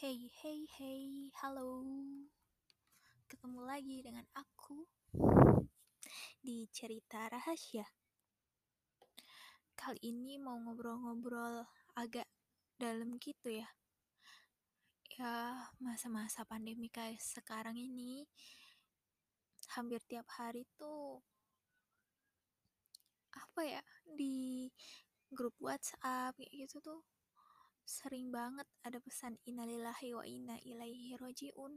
Hey, hey, hey, halo. Ketemu lagi dengan aku di cerita rahasia. Kali ini mau ngobrol-ngobrol agak dalam gitu ya. Ya, masa-masa pandemi kayak sekarang ini hampir tiap hari tuh apa ya di grup WhatsApp gitu tuh sering banget ada pesan innalillahi wa inna ilaihi rojiun.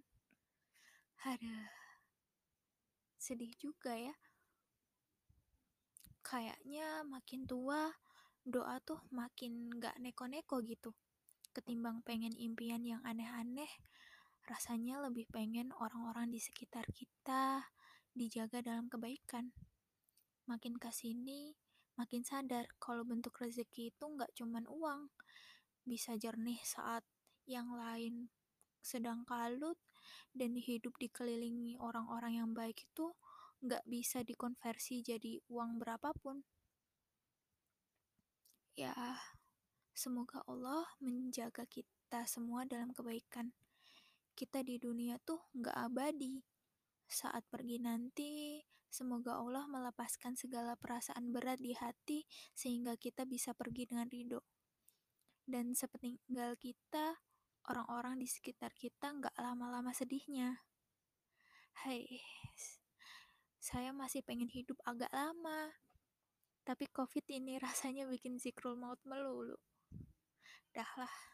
Ada sedih juga ya. Kayaknya makin tua doa tuh makin gak neko-neko gitu. Ketimbang pengen impian yang aneh-aneh, rasanya lebih pengen orang-orang di sekitar kita dijaga dalam kebaikan. Makin ke sini, makin sadar kalau bentuk rezeki itu nggak cuman uang, bisa jernih saat yang lain sedang kalut dan hidup dikelilingi orang-orang yang baik itu nggak bisa dikonversi jadi uang berapapun. Ya, semoga Allah menjaga kita semua dalam kebaikan. Kita di dunia tuh nggak abadi. Saat pergi nanti, semoga Allah melepaskan segala perasaan berat di hati sehingga kita bisa pergi dengan ridho. Dan sepeninggal kita, orang-orang di sekitar kita nggak lama-lama sedihnya. Hai, saya masih pengen hidup agak lama. Tapi COVID ini rasanya bikin zikrul maut melulu. Dah lah.